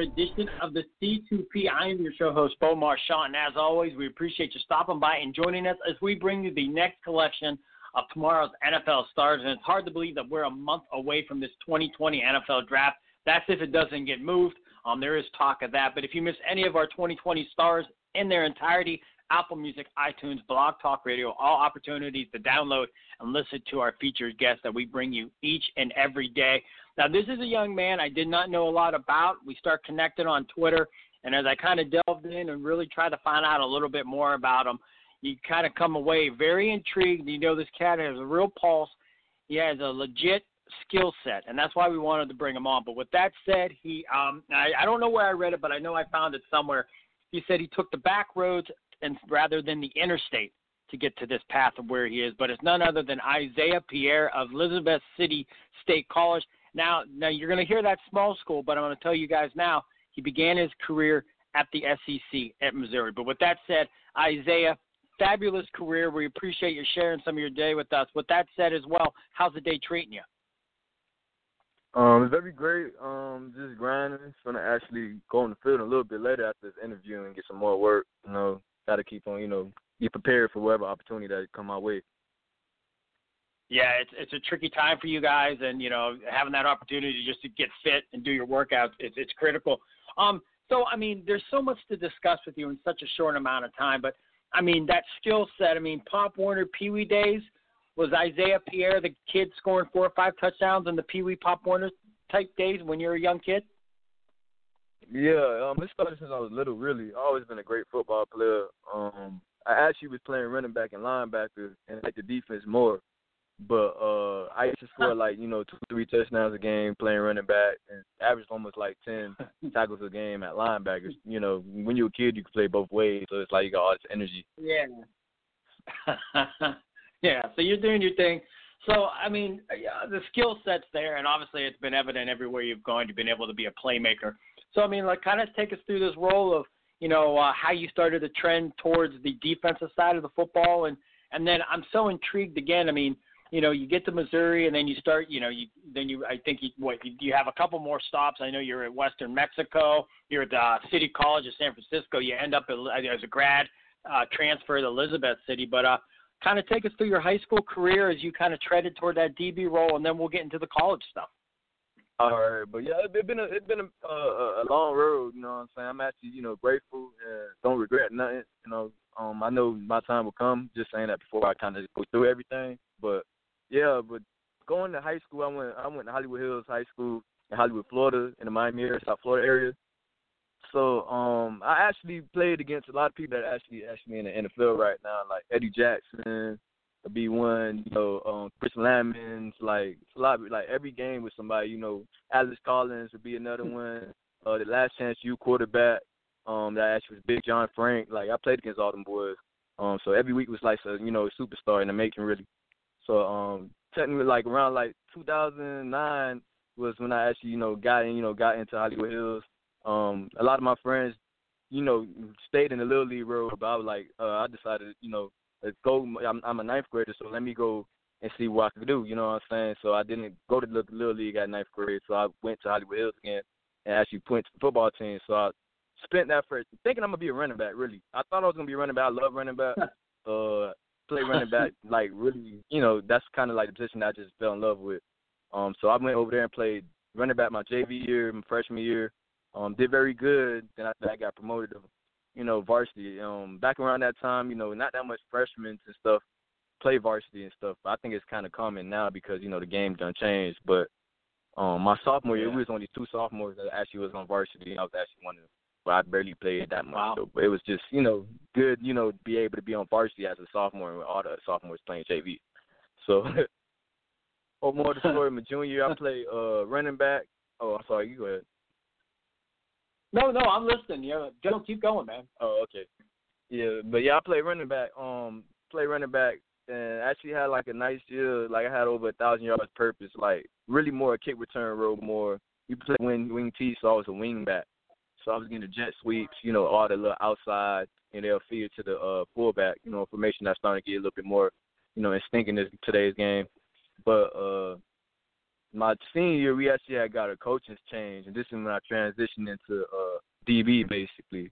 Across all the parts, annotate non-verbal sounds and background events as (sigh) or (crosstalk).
Edition of the C2P. I am your show host, Bo Marchionte, and as always, we appreciate you stopping by and joining us as we bring you the next collection of tomorrow's NFL stars. And it's hard to believe that we're a month away from this 2020 NFL draft. That's if it doesn't get moved. Um, there is talk of that. But if you miss any of our 2020 stars in their entirety, Apple Music, iTunes, Blog Talk Radio, all opportunities to download and listen to our featured guests that we bring you each and every day. Now, this is a young man I did not know a lot about. We start connecting on Twitter, and as I kind of delved in and really tried to find out a little bit more about him, you kind of come away very intrigued. You know, this cat has a real pulse. He has a legit skill set, and that's why we wanted to bring him on. But with that said, he um, I, I don't know where I read it, but I know I found it somewhere. He said he took the back roads and rather than the interstate to get to this path of where he is. But it's none other than Isaiah Pierre of Elizabeth City State College. Now, now you're going to hear that small school, but I'm going to tell you guys now. He began his career at the SEC at Missouri. But with that said, Isaiah, fabulous career. We appreciate you sharing some of your day with us. With that said, as well, how's the day treating you? Um, it's very great. Um, just grinding. Gonna actually go on the field a little bit later after this interview and get some more work. You know, got to keep on. You know, be prepared for whatever opportunity that come my way. Yeah, it's it's a tricky time for you guys, and you know having that opportunity just to get fit and do your workouts, it's it's critical. Um, so I mean, there's so much to discuss with you in such a short amount of time, but I mean that skill set. I mean, Pop Warner Pee Wee days was Isaiah Pierre the kid scoring four or five touchdowns in the Pee Wee Pop Warner type days when you're a young kid. Yeah, um, it started since I was little. Really, I've always been a great football player. Um, I actually was playing running back and linebacker and like the defense more. But uh I used to score like, you know, two, three touchdowns a game playing running back and averaged almost like ten (laughs) tackles a game at linebackers. You know, when you're a kid you can play both ways, so it's like you got all this energy. Yeah. (laughs) yeah, so you're doing your thing. So I mean, yeah, the skill set's there, and obviously it's been evident everywhere you've gone. You've been able to be a playmaker. So I mean, like, kind of take us through this role of, you know, uh, how you started to trend towards the defensive side of the football, and and then I'm so intrigued again. I mean, you know, you get to Missouri, and then you start, you know, you then you I think you what you, you have a couple more stops. I know you're at Western Mexico. You're at uh, City College of San Francisco. You end up at, as a grad uh, transfer at Elizabeth City, but uh, kind of take us through your high school career as you kind of treaded toward that DB role, and then we'll get into the college stuff. All right, but yeah, it's been a it's been a, a, a long road. You know what I'm saying? I'm actually you know grateful and don't regret nothing. You know, um, I know my time will come. Just saying that before I kind of go through everything. But yeah, but going to high school, I went I went to Hollywood Hills High School in Hollywood, Florida, in the Miami area, South Florida area. So um, I actually played against a lot of people that actually actually in the NFL right now, like Eddie Jackson, B one, you know, um, Chris Lammons, like a lot, of, like every game with somebody, you know, Alex Collins would be another one. Uh, the Last Chance U quarterback, um, that actually was Big John Frank. Like I played against all them boys. Um, so every week was like a you know a superstar in the making really. So um, technically like around like 2009 was when I actually you know got in, you know got into Hollywood Hills. Um, a lot of my friends, you know, stayed in the little league road, but I was like, uh, I decided, you know, let's go. I'm, I'm a ninth grader, so let me go and see what I can do. You know what I'm saying? So I didn't go to the little league at ninth grade, so I went to Hollywood Hills again and actually went to the football team. So I spent that first thinking I'm gonna be a running back. Really, I thought I was gonna be a running back. I love running back. (laughs) uh, play running back (laughs) like really. You know, that's kind of like the position I just fell in love with. Um, so I went over there and played running back my JV year, my freshman year. Um, did very good. Then after I got promoted to you know, varsity. Um, back around that time, you know, not that much freshmen and stuff play varsity and stuff. But I think it's kind of common now because you know the game done changed. But um, my sophomore year, Yeah. we was only two sophomores that actually was on varsity. I was actually one of them. But I barely played that much. Wow. So, but it was just you know good, you know, be able to be on varsity as a sophomore and all the sophomores playing JV. So, (laughs) oh, more the story. My junior year, I (laughs) played uh, running back. Oh, I'm sorry. You go ahead. No, no, I'm listening. Yeah, Joe, keep going, man. Oh, okay. Yeah, but yeah, I played running back. Um, play running back, and actually had like a nice year. Like I had over a thousand yards purpose. Like really more a kick return role. More you play wing wing T, so I was a wing back. So I was getting the jet sweeps, you know, all the little outside, and they'll feed it to the uh, fullback. You know, information that's starting to get a little bit more, you know, instinct in this today's game. But uh my senior year, we actually had got a coaching change, and this is when I transitioned into uh DB basically.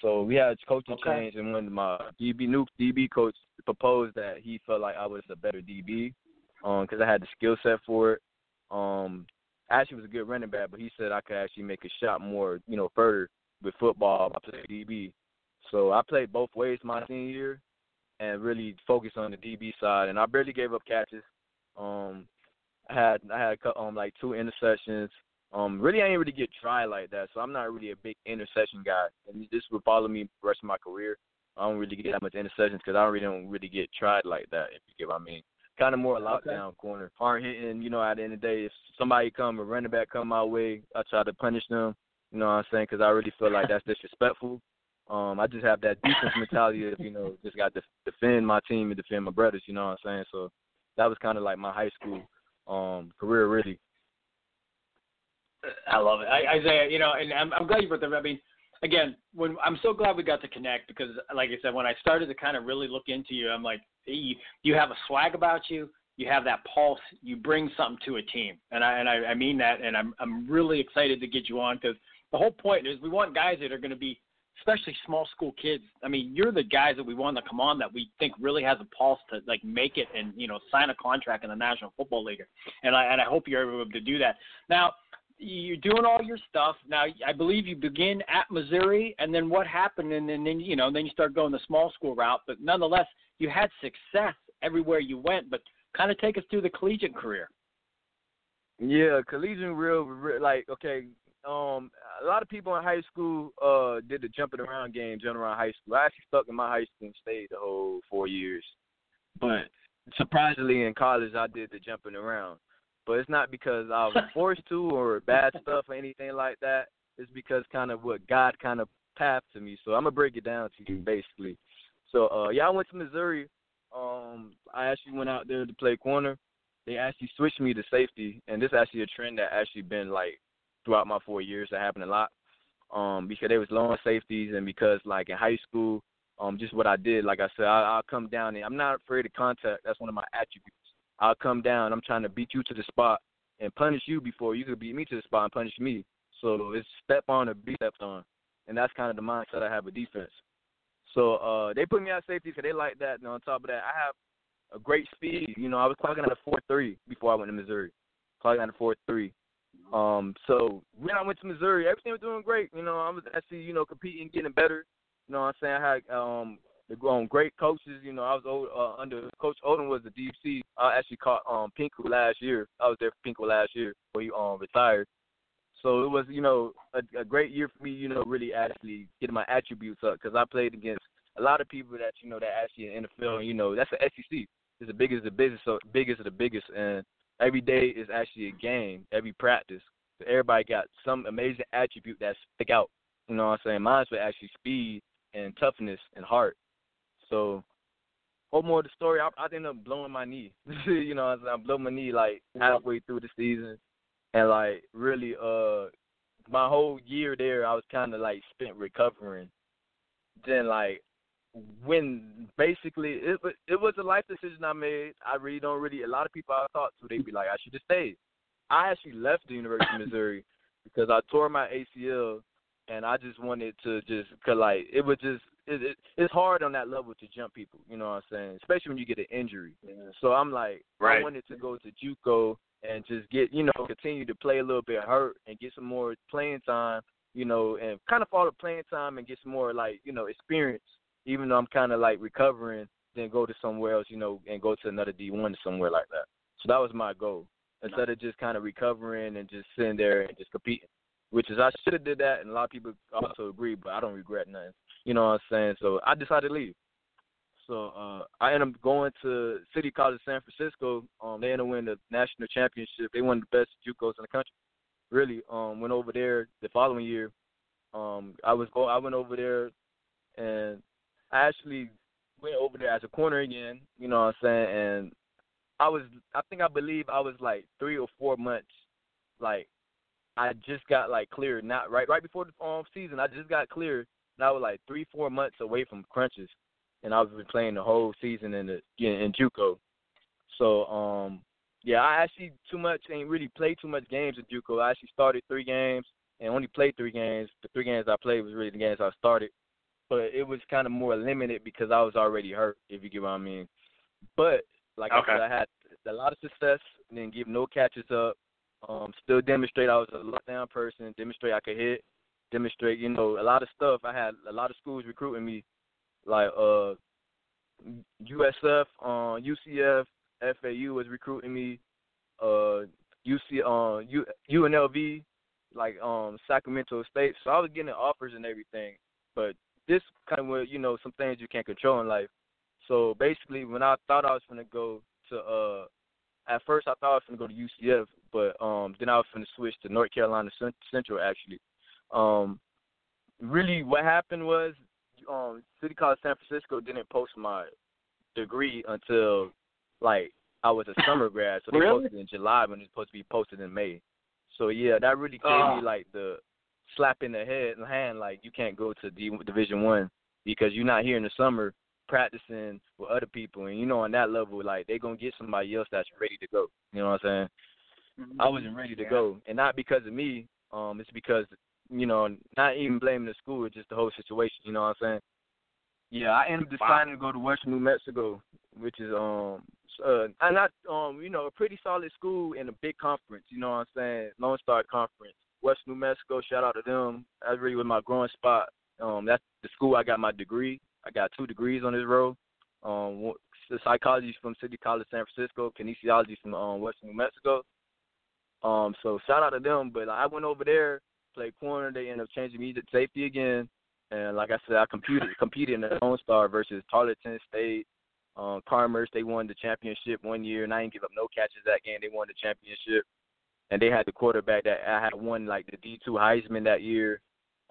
So we had a coaching Okay. change, and when my DB new DB coach proposed that he felt like I was a better DB, um, because I had the skill set for it. Um, actually was a good running back, but he said I could actually make a shot more, you know, further with football. I played DB, so I played both ways my senior year, and really focused on the DB side. And I barely gave up catches. Um, I had I had um like two interceptions. Um, really I didn't really get tried like that, so I'm not really a big interception guy. And this would follow me the rest of my career. I don't really get that much interceptions because I really don't really get tried like that. If you get what I mean. Kind of more a lockdown corner, hard hitting. You know, at the end of the day, if somebody come a running back come my way, I try to punish them. You know what I'm saying? Because I really feel like that's disrespectful. Um, I just have that defense mentality of you know just got to defend my team and defend my brothers. You know what I'm saying? So that was kind of like my high school um career really. I love it, I, Isaiah. You know, and I'm, I'm glad you brought that. I mean, again, when I'm so glad we got to connect because, like I said, when I started to kind of really look into you, I'm like, you, you have a swag about you. You have that pulse. You bring something to a team, and I and I, I mean that. And I'm I'm really excited to get you on because the whole point is we want guys that are going to be, especially small school kids. I mean, you're the guys that we want to come on that we think really has a pulse to like make it and you know sign a contract in the National Football League. And I and I hope you're able to do that. Now, you're doing all your stuff now. I believe you begin at Missouri, and then what happened, and then, then you know, then you start going the small school route. But nonetheless, you had success everywhere you went. But kind of take us through the collegiate career. Yeah, collegiate real, real like okay. Um, a lot of people in high school uh did the jumping around game, jumping around high school. I actually stuck in my high school and stayed the whole four years. But surprisingly, in college, I did the jumping around. But it's not because I was (laughs) forced to or bad stuff or anything like that. It's because kind of what God kind of pathed to me. So I'm gonna break it down to you basically. So uh yeah, I went to Missouri. Um, I actually went out there to play corner they actually switched me to safety, and this is actually a trend that actually been like throughout my four years. That happened a lot, um, because they was long safeties, and because like in high school, um, just what I did, like I said, I, I'll come down and I'm not afraid of contact. That's one of my attributes. I'll come down. I'm trying to beat you to the spot and punish you before you could beat me to the spot and punish me. So it's step on or be stepped on, and that's kind of the mindset I have with defense. So uh, they put me at safety because they like that. And on top of that, I have a great speed. You know, I was clocking at a four three before I went to Missouri. Clocking at a four three. Um, so when I went to Missouri, everything was doing great. You know, I was actually, you know, competing, getting better. You know what I'm saying? I had um the um, great coaches, you know, I was old, uh, under Coach Odom was the DC. I actually caught um Pinkel last year. I was there for Pinkel last year when he um retired. So it was, you know, a, a great year for me, you know, really actually getting my attributes up because I played against a lot of people that you know that actually in the NFL, you know, that's the SEC. It's the biggest, the biggest, so biggest of the biggest, and every day is actually a game. Every practice, so everybody got some amazing attribute that stick out. You know what I'm saying? Mine's was actually speed and toughness and heart. So, whole more of the story, I, I ended up blowing my knee. (laughs) you know? I blew my knee like halfway through the season, and like really, uh, my whole year there, I was kind of like spent recovering. Then like when basically it it was a life decision I made. I really don't really. A lot of people I talked to, they'd be like, I should have stayed. I actually left the University of Missouri because I tore my ACL, and I just wanted to just cause like it was just it, it it's hard on that level to jump people. You know what I'm saying? Especially when you get an injury. So I'm like, I wanted to go to JUCO and just get you know continue to play a little bit hurt and get some more playing time. You know, and kind of follow the playing time and get some more like you know experience even though I'm kind of like recovering, then go to somewhere else, you know, and go to another D1 somewhere like that. So that was my goal instead of just kind of recovering and just sitting there and just competing. which is I should have did that, and a lot of people also agree, but I don't regret nothing. You know what I'm saying? So I decided to leave. So uh, I ended up going to City College San Francisco. Um, they ended up winning the national championship. They won the best JUCOs in the country. Really, um, went over there the following year. Um, I was go. I went over there, and I actually went over there as a corner again. You know what I'm saying? And I was. I think I believe I was like three or four months. Like I just got like cleared. Not right. Right before the um, season, I just got cleared. And I was like three, four months away from crunches and I've been playing the whole season in the in, in JUCO. So um yeah, I actually too much ain't really played too much games in JUCO. I actually started three games and only played three games. The three games I played was really the games I started, but it was kind of more limited because I was already hurt. If you get what I mean. But like okay. I said, I had a lot of success. Didn't give no catches up. Um, still demonstrate I was a lockdown person. Demonstrate I could hit. Demonstrate, you know, a lot of stuff. I had a lot of schools recruiting me like uh USF, uh, UCF, FAU was recruiting me. Uh, UC, uh, U, UNLV, like um Sacramento State. So I was getting offers and everything, but this kind of where you know some things you can't control in life. So basically, when I thought I was gonna go to uh, at first I thought I was gonna go to UCF, but um then I was gonna switch to North Carolina Central actually. Um, really, what happened was um City College San Francisco didn't post my degree until like I was a summer (laughs) grad, so they really? posted in July when it's supposed to be posted in May. So yeah, that really gave uh. me ah. like the slap in the head and hand like you can't go to D- Division One because you're not here in the summer practicing with other people, and you know on that level like they're gonna get somebody else that's ready to go. You know what I'm saying? Mm-hmm. I wasn't ready to yeah. go, and not because of me. Um, it's because you know, not even blaming the school, it's just the whole situation. You know what I'm saying? Yeah, I ended up deciding to go to Western New Mexico, which is um uh not um you know a pretty solid school in a big conference. You know what I'm saying? Lone Star Conference, Western New Mexico. Shout out to them. That's really was my growing spot. Um, that's the school I got my degree. I got two degrees on this road. Um, psychology from City College San Francisco, kinesiology from um, Western New Mexico. Um, so shout out to them. But I went over there played corner. They ended up changing me to safety again. And like I said, I competed (laughs) competed in the Lone Star versus Tarleton State. Um, Commerce, they won the championship one year, and I didn't give up no catches that game. They won the championship, and they had the quarterback that I had won like the D two Heisman that year.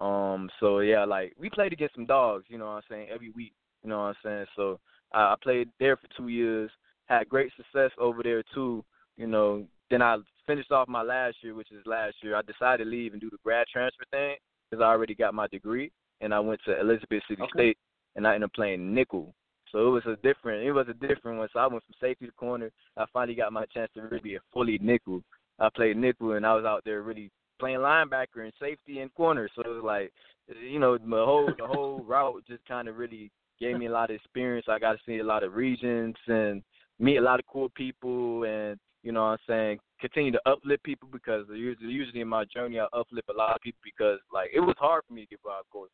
Um, so yeah, like we played against some dogs, you know what I'm saying, every week, you know what I'm saying. So I, I played there for two years, had great success over there too. You know, then I finished off my last year, which is last year. I decided to leave and do the grad transfer thing because I already got my degree, and I went to Elizabeth City okay. State, and I ended up playing nickel. So it was a different, it was a different one. So I went from safety to corner. I finally got my chance to really be a fully nickel. I played nickel, and I was out there really playing linebacker and safety and corner. So it was like, you know, the whole the whole (laughs) route just kind of really gave me a lot of experience. I got to see a lot of regions and meet a lot of cool people, and you know what I'm saying, continue to uplift people because usually, usually in my journey I uplift a lot of people because like it was hard for me to get by course.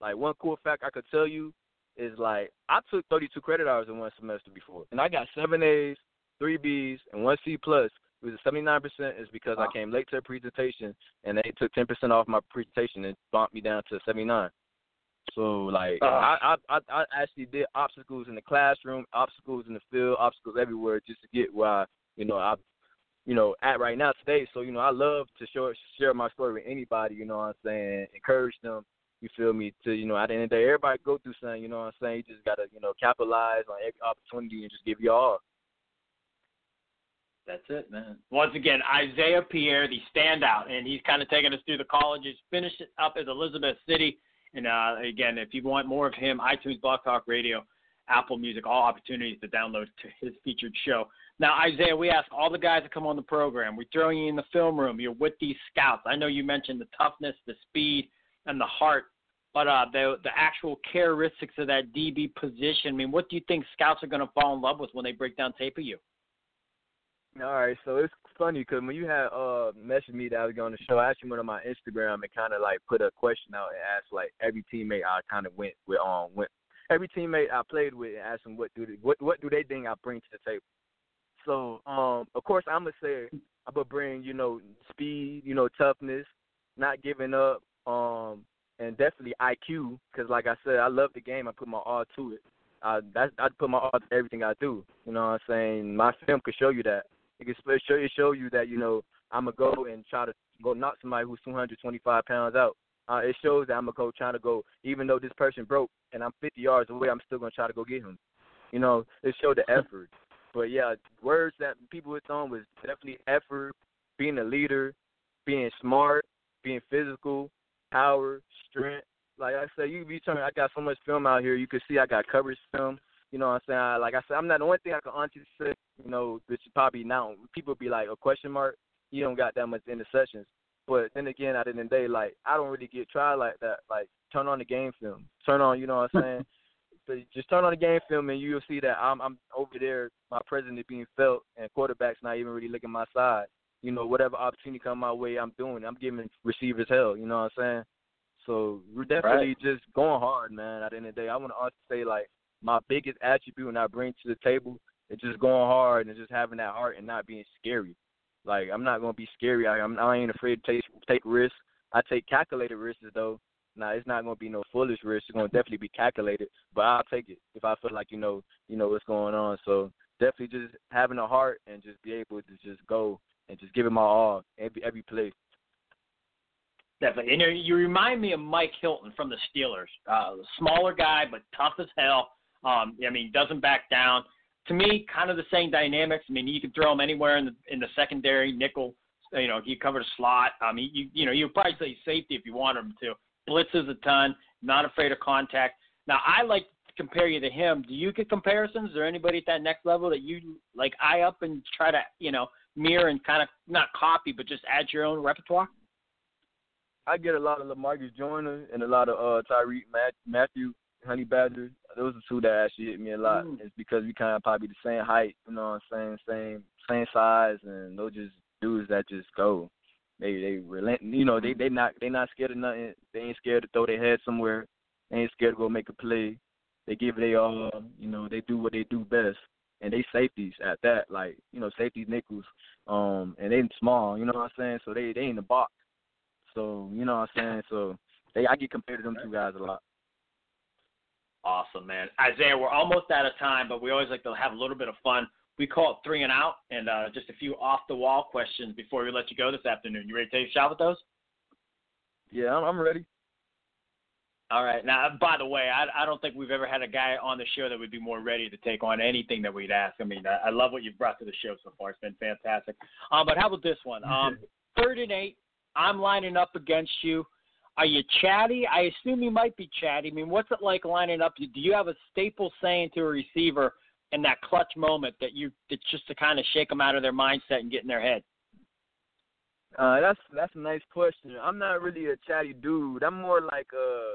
Like one cool fact I could tell you is like I took 32 credit hours in one semester before, and I got seven A's, three B's, and one C plus. It was a 79% is because wow. I came late to a presentation, and they took 10% off my presentation and bumped me down to 79. So like uh, I, I I actually did obstacles in the classroom, obstacles in the field, obstacles everywhere just to get where I you know, I you know, at right now today. So, you know, I love to show, share my story with anybody, you know what I'm saying, encourage them, you feel me, to, you know, at the end of the day, everybody go through something, you know what I'm saying? You just got to, you know, capitalize on every opportunity and just give your all. That's it, man. Once again, Isaiah Pierre, the standout, and he's kind of taking us through the colleges. Finished up at Elizabeth City. And uh, again, if you want more of him, iTunes, Blog Talk Radio, Apple Music, all opportunities to download to his featured show. Now, Isaiah, we ask all the guys that come on the program. We throw you in the film room. You're with these scouts. I know you mentioned the toughness, the speed, and the heart, but uh, the the actual characteristics of that DB position. I mean, what do you think scouts are going to fall in love with when they break down tape of you? All right, so it's funny because when you had uh messaged me that I was going to show, I actually went on my Instagram and kind of like put a question out and asked like every teammate I kind of went with um went every teammate I played with and asked them what do they, what what do they think I bring to the table. So, um, of course, I'm gonna say I'm gonna bring you know speed, you know toughness, not giving up, um, and definitely IQ. Because like I said, I love the game. I put my all to it. I that's I put my all to everything I do. You know what I'm saying? My film could show you that. It could show you show you that you know I'm gonna go and try to go knock somebody who's 225 pounds out. Uh, it shows that I'm gonna go trying to go, even though this person broke and I'm 50 yards away, I'm still gonna try to go get him. You know, it showed the effort. But yeah, words that people were throwing was definitely effort, being a leader, being smart, being physical, power, strength. Like I said, you be telling me I got so much film out here. You can see I got coverage film. You know what I'm saying? I, like I said, I'm not the only thing I can honestly say. You know, which probably now people be like a question mark. You don't got that much interceptions. But then again, at the end of the day, like I don't really get tried like that. Like turn on the game film, turn on, you know what I'm (laughs) saying? But just turn on the game film and you'll see that I'm I'm over there, my presence is being felt, and quarterback's not even really looking my side. You know, whatever opportunity come my way, I'm doing. I'm giving receivers hell. You know what I'm saying? So we're definitely right. just going hard, man. At the end of the day, I want to also say like my biggest attribute and I bring to the table is just going hard and just having that heart and not being scary. Like I'm not gonna be scary. I, I'm I ain't afraid to take take risks. I take calculated risks though. Now it's not gonna be no foolish risk. It's gonna definitely be calculated, but I'll take it if I feel like you know you know what's going on. So definitely just having a heart and just be able to just go and just give it my all every every play. Definitely, and you, you remind me of Mike Hilton from the Steelers. Uh, smaller guy, but tough as hell. Um, I mean, doesn't back down. To me, kind of the same dynamics. I mean, you could throw him anywhere in the in the secondary, nickel. You know, he covered a slot. I mean, you you know, you probably say safety if you want him to. Blitzes a ton, not afraid of contact. Now, I like to compare you to him. Do you get comparisons? Is there anybody at that next level that you like eye up and try to you know mirror and kind of not copy, but just add your own repertoire? I get a lot of Lamarcus Joyner and a lot of uh Tyrann Mathieu Honey Badger. Those are two that actually hit me a lot. Mm. It's because we kind of probably the same height, you know what I'm saying, same same size, and those just dudes that just go. They they relent, you know, they they not they not scared of nothing. They ain't scared to throw their head somewhere. They ain't scared to go make a play. They give they all, you know, they do what they do best. And they safeties at that, like you know, safeties nickels, um, and they small, you know what I'm saying. So they they in the box. So you know what I'm saying. So they I get compared to them two guys a lot. Awesome, man. Isaiah, we're almost out of time, but we always like to have a little bit of fun. We call it three and out, and uh, just a few off the wall questions before we let you go this afternoon. You ready to take a shot with those? Yeah, I'm, ready. All right. Now, by the way, I, I don't think we've ever had a guy on the show that would be more ready to take on anything that we'd ask. I mean, I, I love what you've brought to the show so far. It's been fantastic. Um, but how about this one? Um, (laughs) third and eight. I'm lining up against you. Are you chatty? I assume you might be chatty. I mean, what's it like lining up? Do you have a staple saying to a receiver in that clutch moment that you it's just to kind of shake them out of their mindset and get in their head? Uh, that's that's a nice question. I'm not really a chatty dude. I'm more like a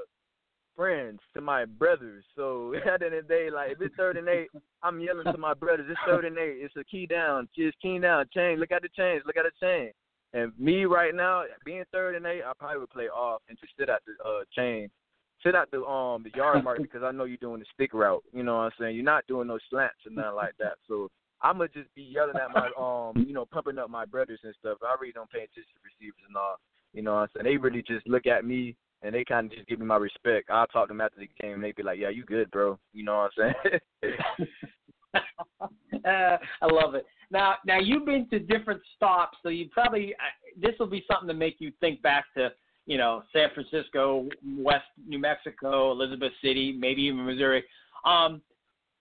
friends to my brothers. So (laughs) at the end of the day, like if it's third and eight, I'm yelling to my brothers. It's third and eight. It's a key down. Just key down. Change. Look at the change. Look at the change. And me right now, being third and eight, I probably would play off and just sit at the uh, chain, sit out the um the yard (laughs) mark because I know you're doing the stick route. You know what I'm saying? You're not doing no slants or nothing like that. So I'm gonna just be yelling at my um you know pumping up my brothers and stuff. I really don't pay attention to receivers and all. You know what I'm saying? They really just look at me and they kind of just give me my respect. I'll talk to them after the game and they be like, "Yeah, you good, bro." You know what I'm saying? (laughs) uh, I love it. Now, now you've been to different stops, so you probably uh, this will be something to make you think back to you know San Francisco, West New Mexico, Elizabeth City, maybe even Missouri. Um,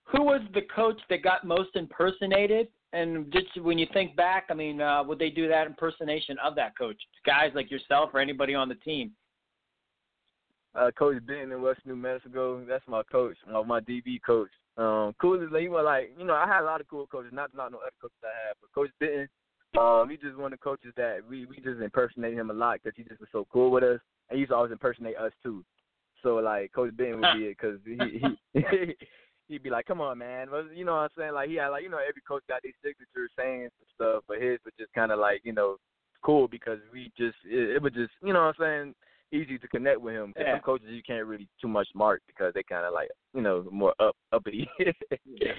who was the coach that got most impersonated? And just when you think back, I mean, uh, would they do that impersonation of that coach? Guys like yourself or anybody on the team? Uh, coach Benton in West New Mexico. That's my coach, my, my DB coach. Um, cool he was like, you know, I had a lot of cool coaches, not not no other coaches I had, but Coach Benton, um, he just one of the coaches that we we just impersonate him a lot because he just was so cool with us, and he used to always impersonate us too. So like Coach Ben would be it because he he. (laughs) He'd be like, "Come on, man," you know what I'm saying? Like he had like you know every coach got these signature sayings and stuff, but his was just kind of like you know cool because we just it, it was just you know what I'm saying easy to connect with him. Yeah. Some coaches you can't really too much mark because they kind of like you know more up uppity. yeah.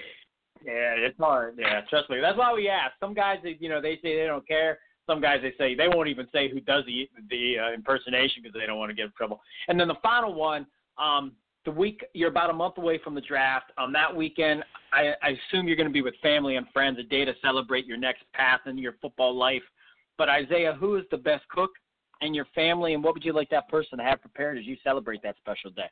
Yeah, it's hard. Yeah, trust me. That's why we ask. Some guys, you know, they say they don't care. some guys they say they won't even say who does the the uh, impersonation because they don't want to get in trouble. And then the final one, um, the week you're about a month away from the draft. On that weekend, I, I assume you're going to be with family and friends, a day to celebrate your next path in your football life. But Isaiah, who is the best cook in your family, and what would you like that person to have prepared as you celebrate that special day?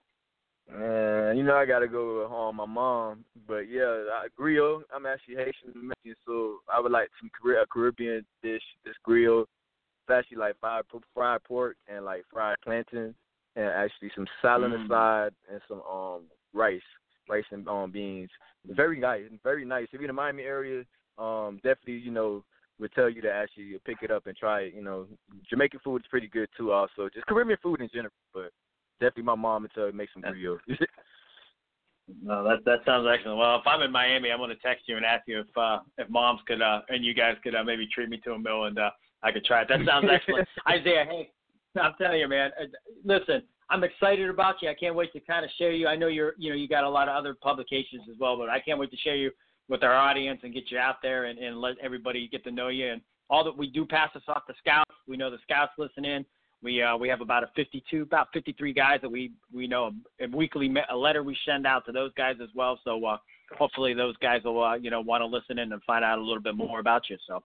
Uh, you know I gotta go with um, my mom, but yeah, I, grill. I'm actually Haitian American, so I would like some a Caribbean dish. This grill, it's actually like fried fried pork and like fried plantains, and actually some salad mm. aside and some um rice, rice and um beans. Very nice, very nice. If you're in the Miami area, um, definitely you know would tell you to actually pick it up and try it. You know, Jamaican food is pretty good too. Also, just Caribbean food in general, but definitely my mom would tell you make some grill. no, that that sounds excellent. Well, if I'm in Miami, I'm going to text you and ask you if uh, if moms could uh, and you guys could uh, maybe treat me to a meal and uh, I could try it. That sounds excellent, (laughs) Isaiah. Hey, I'm telling you, man. Uh, listen, I'm excited about you. I can't wait to kind of share you. I know you're you know you got a lot of other publications as well, but I can't wait to share you with our audience and get you out there and, and let everybody get to know you. And all that we do pass this off to scouts. We know the scouts listen in. We uh, we have about a 52, about 53 guys that we we know a, weekly a letter we send out to those guys as well. So uh, hopefully those guys will uh, you know want to listen in and find out a little bit more about you. So.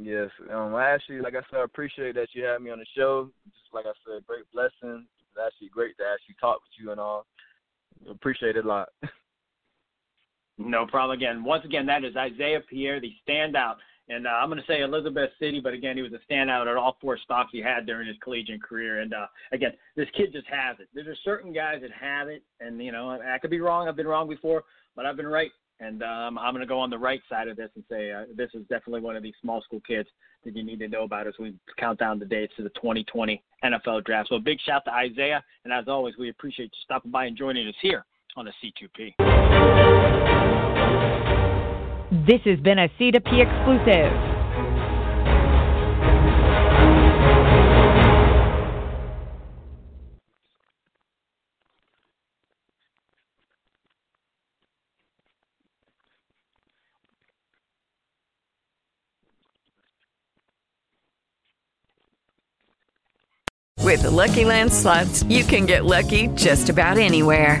Yes, um, I actually, like I said, I appreciate that you had me on the show. Just like I said, great blessing. It's actually great to actually talk with you and all. Appreciate it a lot. (laughs) No problem. Again, once again, that is Isaiah Pierre, the standout and uh, I'm going to say Elizabeth City, but again, he was a standout at all four stops he had during his collegiate career. And uh, again, this kid just has it. There's certain guys that have it, and you know, I, could be wrong. I've been wrong before, but I've been right. And um, I'm going to go on the right side of this and say uh, this is definitely one of these small school kids that you need to know about as we count down the dates to the 2020 NFL Draft. So a big shout to Isaiah, and as always, we appreciate you stopping by and joining us here on the C2P. This has been a C2P exclusive. With the Lucky Land slots, you can get lucky just about anywhere.